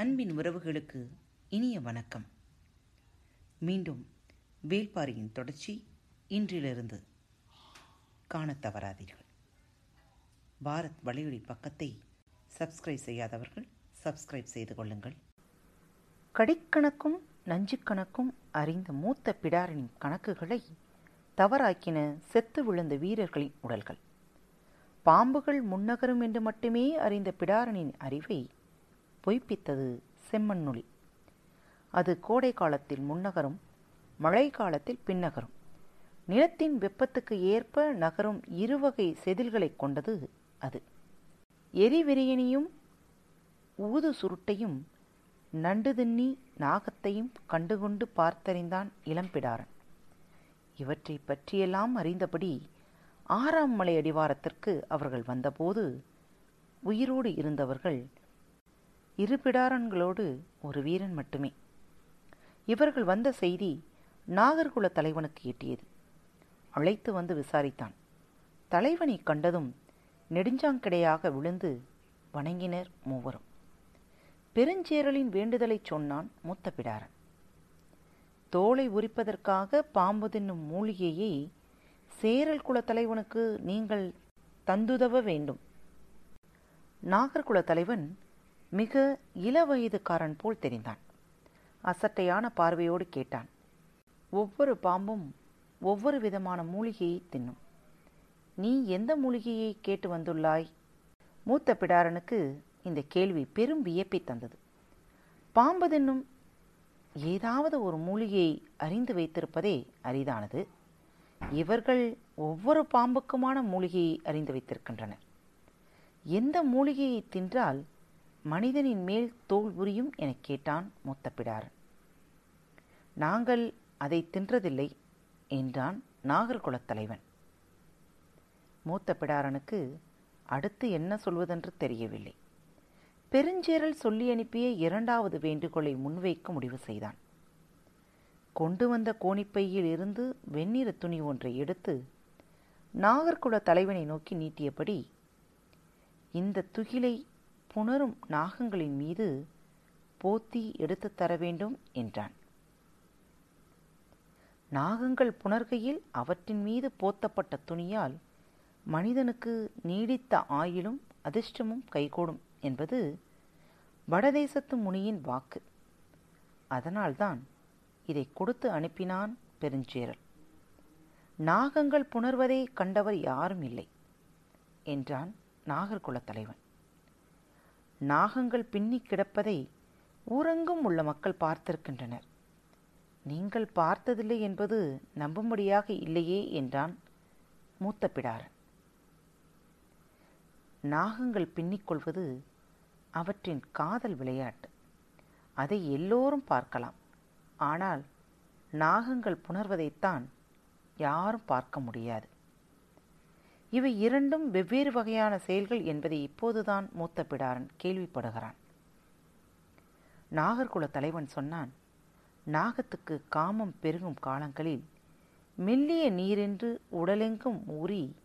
அன்பின் உறவுகளுக்கு இனிய வணக்கம். மீண்டும் வேள்பாரியின் தொடர்ச்சி இன்றிலிருந்து காணத் தவறாதீர்கள். பாரத் வலையொலி பக்கத்தை சப்ஸ்கிரைப் செய்யாதவர்கள் சப்ஸ்கிரைப் செய்து கொள்ளுங்கள். கடிக்கணக்கும் நஞ்சுக்கணக்கும் அறிந்த மூத்த பிடாரனின் கணக்குகளை தவறாக்கின செத்து விழுந்த வீரர்களின் உடல்கள். பாம்புகள் முன்னகரும் என்று மட்டுமே அறிந்த பிடாரனின் அறிவை பொய்ப்பித்தது செம்மண்ணொளி. அது கோடை காலத்தில் முன்னகரும் மழை காலத்தில் பின்னகரும். நிலத்தின் வெப்பத்துக்கு ஏற்ப நகரும் இருவகை செதில்களைக் கொண்டது அது. எரிவிரியனையும் ஊது சுருட்டையும் நண்டு தின்னி நாகத்தையும் கண்டுகொண்டு பார்த்தறிந்தான் இளம்பிடாரன். இவற்றை பற்றியெல்லாம் அறிந்தபடி ஆறாம் மலை அடிவாரத்திற்கு அவர்கள் வந்தபோது உயிரோடு இருந்தவர்கள் இரு பிடாரன்களோடு ஒரு வீரன் மட்டுமே. இவர்கள் வந்த செய்தி நாகர்குல தலைவனுக்கு எட்டியது. அழைத்து வந்து விசாரித்தான். தலைவனை கண்டதும் நெடுஞ்சாங்கிடையாக விழுந்து வணங்கினர் மூவரும். பெருஞ்சேரலின் வேண்டுதலைச் சொன்னான் மூத்த பிடாரன். தோலை உரிப்பதற்காக பாம்பு தின்னும் மூலிகையை சேரல் குல தலைவனுக்கு நீங்கள் தந்துதவ வேண்டும். நாகர்குல தலைவன் மிக இளவயதுக்காரன் போல் தெரிந்தான். அசட்டையான பார்வையோடு கேட்டான் ஒவ்வொரு பாம்பும் ஒவ்வொரு விதமான மூலிகையை தின்னும். நீ எந்த மூலிகையை கேட்டு வந்துள்ளாய்? மூத்த பிடாரனுக்கு இந்த கேள்வி பெரும் வியப்பை தந்தது. பாம்பு தின்னும். ஏதாவது ஒரு மூலிகையை அறிந்து வைத்திருப்பதே அரிதானது. இவர்கள் ஒவ்வொரு பாம்புக்குமான மூலிகையை அறிந்து வைத்திருக்கின்றனர். எந்த மூலிகையை தின்றால் மனிதனின் மேல் தோல் உரியும் எனக் கேட்டான் மூத்த பிடாரன் நாங்கள் அதை தின்றதில்லை என்றான் நாகர்குலத் தலைவன். மூத்த பிடாரனுக்கு அடுத்து என்ன சொல்வதென்று தெரியவில்லை. பெருஞ்சேரல் சொல்லி அனுப்பிய இரண்டாவது வேண்டுகோளை முன்வைக்க முடிவு செய்தான். கொண்டு வந்த கோணிப்பையில் இருந்து வெண்ணிற துணி ஒன்றை எடுத்து நாகர்குல தலைவனை நோக்கி நீட்டியபடி இந்த துகிலை புணரும் நாகங்களின் மீது போத்தி எடுத்துத் தர வேண்டும் என்றான். நாகங்கள் புணர்கையில் அவற்றின் மீது போத்தப்பட்ட துணியால் மனிதனுக்கு நீடித்த ஆயிலும் அதிர்ஷ்டமும் கைகூடும் என்பது வடதேசத்து முனியின் வாக்கு. அதனால்தான் இதை கொடுத்து அனுப்பினான் பெருஞ்சேரல். நாகங்கள் புணர்வதை கண்டவர் யாரும் இல்லை என்றான் நாகர்குலத் தலைவன். நாகங்கள் பின்னி கிடப்பதை ஊரெங்கும் உள்ள மக்கள் பார்த்திருக்கின்றனர். நீங்கள் பார்த்ததில்லை என்பது நம்பும்படியாக இல்லையே என்றான் மூத்த பிடாரன் நாகங்கள் பின்னிக்கொள்வது அவற்றின் காதல் விளையாட்டு. அதை எல்லோரும் பார்க்கலாம். ஆனால் நாகங்கள் புணர்வதைத்தான் யாரும் பார்க்க முடியாது. இவை இரண்டும் வெவ்வேறு வகையான செயல்கள் என்பதை இப்போதுதான் மூத்த பிடாரன் கேள்விப்படுகிறான். நாகர்குல தலைவன் சொன்னான் நாகத்துக்கு காமம் பெருகும் காலங்களில் மெல்லிய நீரென்று உடலெங்கும் ஊறி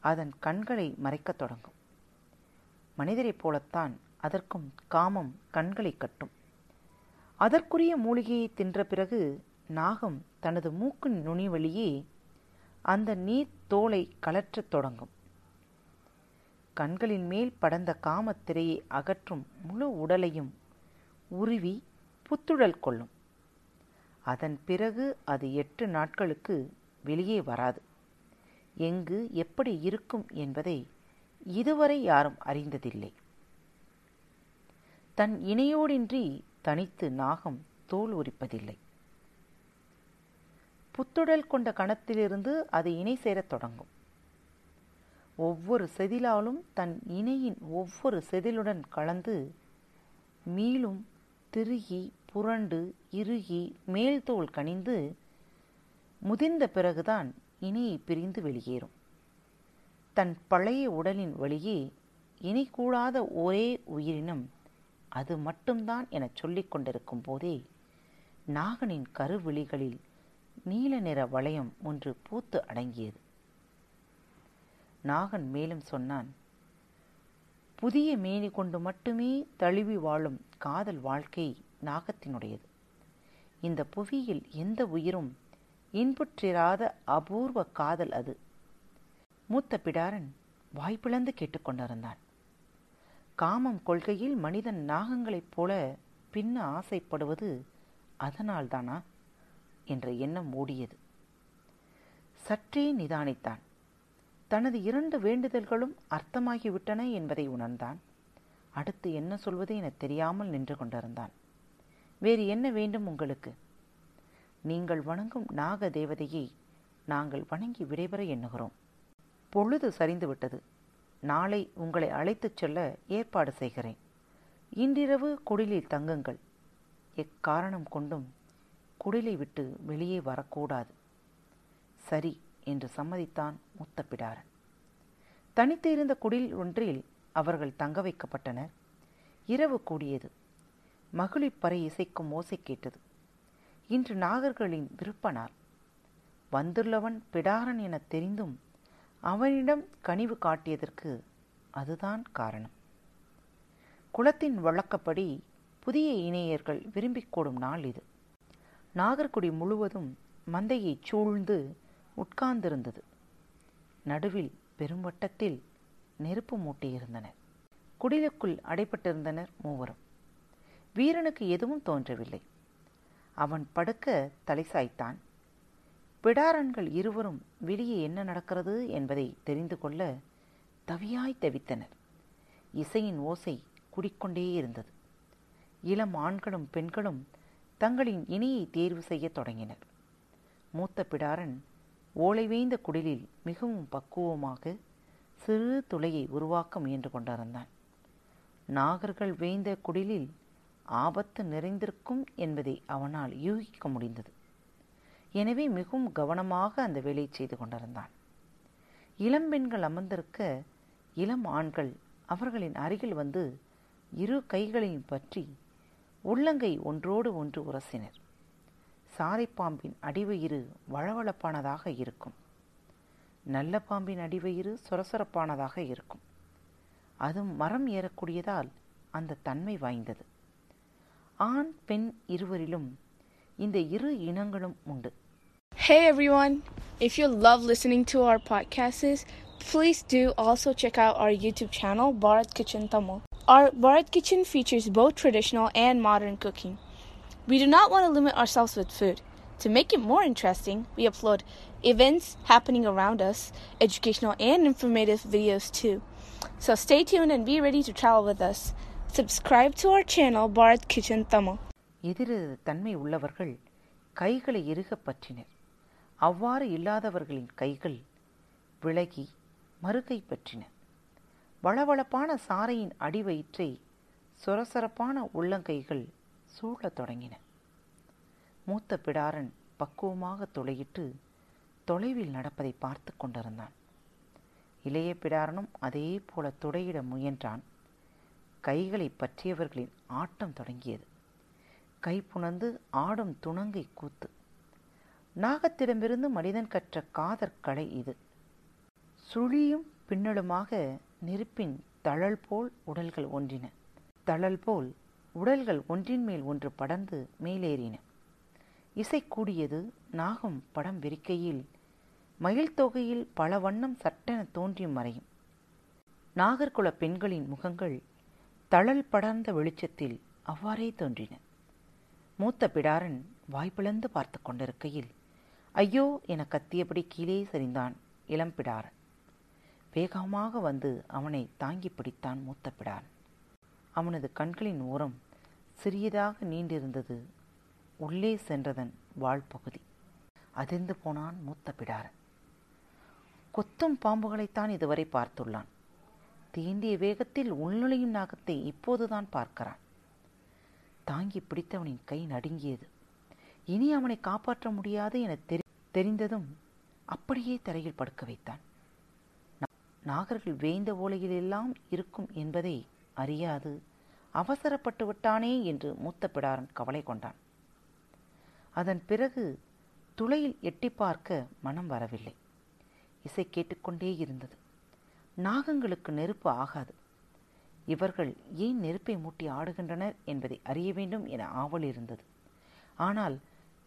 அதன் கண்களை மறைக்கத் தொடங்கும். மனிதரைப் போலத்தான் அதற்கும் காமம் கண்களை கட்டும். அதற்குரிய மூலிகையை தின்ற பிறகு நாகம் தனது மூக்கின் நுனி வழியே அந்த நீர் தோலை கலற்றத் தொடங்கும். கண்களின் மேல் படந்த காமத்திரையை அகற்றும் முழு உடலையும் உருவி புத்துழல் கொள்ளும். அதன் பிறகு அது எட்டு நாட்களுக்கு வெளியே வராது. எங்கு எப்படி இருக்கும் என்பதை இதுவரை யாரும் அறிந்ததில்லை. தன் இணையோடின்றி தனித்து நாகம் தோல் உரிப்பதில்லை. புத்துடல் கொண்ட கணத்திலிருந்து அது இணை சேரத் தொடங்கும். ஒவ்வொரு செதிலாலும் தன் இணையின் ஒவ்வொரு செதிலுடன் கலந்து மீளும் திருகி புரண்டு இறுகி மேல்தோல் கனிந்து முதிர்ந்த பிறகுதான் இணையை பிரிந்து வெளியேறும். தன் பழைய உடலின் வழியே இணை கூடாத ஒரே உயிரினம் அது மட்டும்தான் எனச் சொல்லிக் கொண்டிருக்கும் போதே நாகனின் கருவிழிகளில் நீல நிற வளையம் ஒன்று பூத்து அடங்கியது. நாகன் மேலும் சொன்னான் புதிய மேனி கொண்டு மட்டுமே தழுவி வாழும் காதல் வாழ்க்கை நாகத்தினுடையது. இந்த புவியில் எந்த உயிரும் இன்புற்றிராத அபூர்வ காதல் அது. மூத்த பிடாரன் வாய்ப்பிழந்து கேட்டுக்கொண்டிருந்தான் காமம் கொள்கையில் மனிதன் நாகங்களைப் போல பின்ன ஆசைப்படுவது அதனால்தானா? என்ற எண்ணம் ஓடியது சற்றே நிதானித்தான். தனது இரண்டு வேண்டுதல்களும் அர்த்தமாகிவிட்டன என்பதை உணர்ந்தான். அடுத்து என்ன சொல்வது என தெரியாமல் நின்று கொண்டிருந்தான். வேறு என்ன வேண்டும் உங்களுக்கு? நீங்கள் வணங்கும் நாக தேவதையை நாங்கள் வணங்கி விடைபெற எண்ணுகிறோம். பொழுது சரிந்துவிட்டது. நாளை உங்களை அழைத்துச் செல்ல ஏற்பாடு செய்கிறேன். இன்றிரவு குடிலில் தங்குங்கள். எக்காரணம் கொண்டும் குடிலை விட்டு வெளியே வரக்கூடாது. சரி என்று சம்மதித்தான் மூத்த பிடாரன் தனித்து இருந்த குடில் ஒன்றில் அவர்கள் தங்க வைக்கப்பட்டனர். இரவு கூடியது. மகிழிப்பறை இசைக்கும் ஓசை கேட்டது. இன்று நாகர்களின் விருப்ப நாள் வந்துள்ளவன் பிடாரன் என தெரிந்தும் அவனிடம் கனிவு காட்டியதற்கு அதுதான் காரணம். குலத்தின் வழக்கப்படி புதிய இணையர்கள் விரும்பிக் கூடும் நாள் இது. நாகர்குடி முழுவதும் மந்தையைச் சூழ்ந்து உட்கார்ந்திருந்தது. நடுவில் பெரும்பட்டத்தில் நெருப்பு மூட்டியிருந்தனர். குடிலுக்குள் அடைப்பட்டிருந்தனர் மூவரும். வீரனுக்கு எதுவும் தோன்றவில்லை. அவன் படுக்க தலை சாய்த்தான். பிடாரன்கள் இருவரும் வெளியே என்ன நடக்கிறது என்பதை தெரிந்து கொள்ள தவியாய் தவித்தனர். இசையின் ஓசை குடிக்கொண்டே இருந்தது. இளம் ஆண்களும் பெண்களும் தங்களின் இணையை தேர்வு செய்யத் தொடங்கினர். மூத்த பிடாரன் ஓலை வேய்ந்த குடிலில் மிகவும் பக்குவமாக சிறு துளையை உருவாக்க முயன்று கொண்டிருந்தான். நாகர்கள் வேய்ந்த குடிலில் ஆபத்து நிறைந்திருக்கும் என்பதை அவனால் யூகிக்க முடிந்தது. எனவே மிகவும் கவனமாக அந்த வேலையை செய்து கொண்டிருந்தான். இளம் பெண்கள் அமர்ந்திருக்க இளம் ஆண்கள் அவர்களின் அருகில் வந்து இரு கைகளையும் பற்றி உள்ளங்கை ஒன்றோடு ஒன்று உரசினர் சாரைப்பாம்பின் அடிவயிறு வளவளப்பானதாக இருக்கும் நல்ல பாம்பின் அடிவயிறு சொரசொரப்பானதாக இருக்கும் அதுவும் மரம் ஏறக்கூடியதால் அந்த தன்மை வாய்ந்தது ஆண் பெண் இருவரிலும் இந்த இரு இனங்களும் உண்டு Hey everyone! If you love listening to our podcasts, please do also check out our YouTube channel, Bharat Kitchen Tamil. Our Bharat Kitchen features both traditional and modern cooking. We do not want to limit ourselves with food. To make it more interesting, we upload events happening around us, educational and informative videos too. So stay tuned and be ready to travel with us. Subscribe to our channel, Bharat Kitchen Tamil. எதிரெதிர் தன்மை உள்ளவர்கள் கைகளை இறுகப் பற்றினர் அவ்வாறு இல்லாதவர்களின் கைகள் விலகி மறுகை பற்றின வளவளப்பான சாரையின் அடிவயிற்றை சொரசொரப்பான உள்ளங்கைகள் சூழத் தொடங்கின. மூத்த பிடாரன் பக்குவமாக துளையிட்டு தொலைவில் நடப்பதை பார்த்து கொண்டிருந்தான். இளைய பிடாரனும் அதே போல துடையிட முயன்றான். கைகளை பற்றியவர்களின் ஆட்டம் தொடங்கியது. கை புணர்ந்து ஆடும் துணங்கை கூத்து. நாகத்திடமிருந்து மனிதன் கற்ற காதற் கலை இது. சுழியும் பின்னலுமாக நெருப்பின் தழல் போல் உடல்கள் ஒன்றின. தழல் போல் உடல்கள் ஒன்றின் மேல் ஒன்று படர்ந்து மேலேறின. இசை கூடியது நாகம் படம் விரிக்கையில் மயில் தொகையில் பல வண்ணம் சட்டென தோன்றி மறையும். நாகர்குல பெண்களின் முகங்கள் தழல் படர்ந்த வெளிச்சத்தில் அவ்வாறே தோன்றின. மூத்த பிடாரன் வாய்ப்பிழந்து பார்த்து கொண்டிருக்கையில் ஐயோ என கத்தியபடி கீழே சரிந்தான் இளம்பிடாரன் வேகமாக வந்து அவனை தாங்கி பிடித்தான் மூத்த பிடான் அவனது கண்களின் ஓரம் சிறியதாக நீண்டிருந்தது. உள்ளே சென்றதன் வாழ்பகுதி அதிர்ந்து போனான் மூத்த பிடாரன் கொத்தும் பாம்புகளைத்தான் இதுவரை பார்த்துள்ளான். தீண்டிய வேகத்தில் உள்நுழையும் நாகத்தை இப்போதுதான் பார்க்கிறான். தாங்கி பிடித்தவனின் கை நடுங்கியது. இனி அவனை காப்பாற்ற முடியாது என தெரி தெரிந்ததும் அப்படியே தரையில் படுக்க வைத்தான். நாகர்கள் வேய்ந்த ஓலையிலெல்லாம் இருக்கும் என்பதை அறியாது. அவசரப்பட்டு விட்டானே என்று மூத்த பிடாரன் கவலை கொண்டான். அதன் பிறகு துளையில் எட்டி பார்க்க மனம் வரவில்லை. இசை கேட்டுக்கொண்டே இருந்தது. நாகங்களுக்கு நெருப்பு ஆகாது. இவர்கள் ஏன் நெருப்பை மூட்டி ஆடுகின்றனர் என்பதை அறிய வேண்டும் என ஆவல் இருந்தது. ஆனால்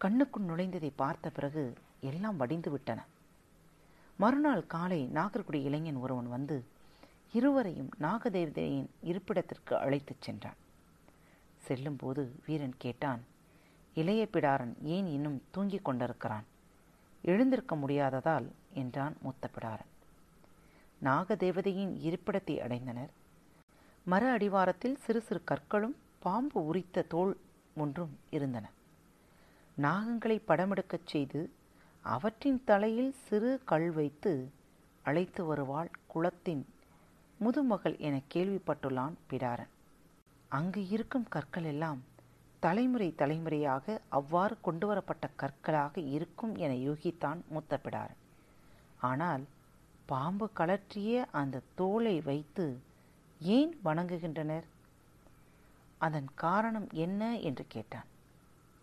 கண்ணுக்குள் நுழைந்ததை பார்த்த பிறகு எல்லாம் வடிந்து விட்டன. மறுநாள் காலை நாகர்குடி இளைஞன் ஒருவன் வந்து இருவரையும் நாகதேவதையின் இருப்பிடத்திற்கு அழைத்துச் சென்றான். செல்லும்போது வீரன் கேட்டான் இளைய பிடாரன் ஏன் இன்னும் தூங்கிக் கொண்டிருக்கிறான்? எழுந்திருக்க முடியாததால் என்றான் மூத்த பிடாரன். நாகதேவதையின் இருப்பிடத்தை அடைந்தனர். மர அடிவாரத்தில் சிறு சிறு கற்களும் பாம்பு உரித்த தோல் ஒன்றும் இருந்தன. நாகங்களை படமெடுக்கச் செய்து அவற்றின் தலையில் சிறு கல் வைத்து அழைத்து வருவாள் குளத்தின் முதுமகள் என கேள்விப்பட்டுள்ளான் பிடாரன். அங்கு இருக்கும் கற்கள் எல்லாம் தலைமுறை தலைமுறையாக அவ்வாறு கொண்டு வரப்பட்ட கற்களாக இருக்கும் என யூகித்தான் மூத்த பிடாரன். ஆனால் பாம்பு கலற்றிய அந்த தோலை வைத்து ஏன் வணங்குகின்றனர்? அதன் காரணம் என்ன? என்று கேட்டான்.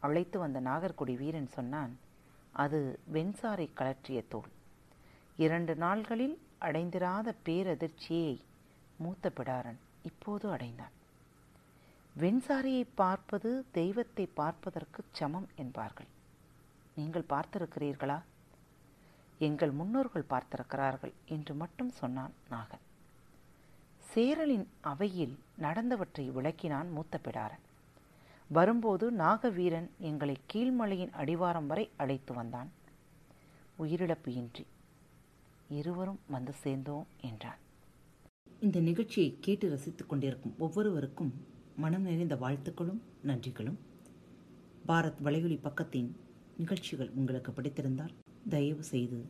அழைத்து வந்த நாகர்குடி வீரன் சொன்னான் அது வெண்சாரை கலற்றிய தோல். இரண்டு நாள்களில் அடைந்திராத பேரதிர்ச்சியை மூத்த பிடாரன் இப்போது அடைந்தான். வெண்சாரியை பார்ப்பது தெய்வத்தை பார்ப்பதற்கு சமம் என்பார்கள். நீங்கள் பார்த்திருக்கிறீர்களா? எங்கள் முன்னோர்கள் பார்த்திருக்கிறார்கள் என்று மட்டும் சொன்னான் நாகன். சேரலின் அவையில் நடந்தவற்றை விளக்கினான் மூத்த பிடாரன் வரும்போது நாகவீரன் எங்களை கீழ்மலையின் அடிவாரம் வரை அழைத்து வந்தான். உயிரிழப்பு இன்றி இருவரும் வந்து சேர்ந்தோம் என்றான். இந்த நிகழ்ச்சியை கேட்டு ரசித்துக் கொண்டிருக்கும் ஒவ்வொருவருக்கும் மனம் நிறைந்த வாழ்த்துக்களும் நன்றிகளும். பாரத் வலையொலி பக்கத்தின் நிகழ்ச்சிகள் உங்களுக்கு பிடித்திருந்தால் தயவு செய்து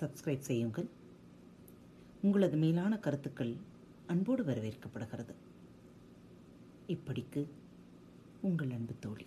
சப்ஸ்கிரைப் செய்யுங்கள். உங்களது மேலான கருத்துக்கள் அன்போடு வரவேற்கப்படுகிறது. இப்படிக்கு உங்கள் அன்பு தோழி.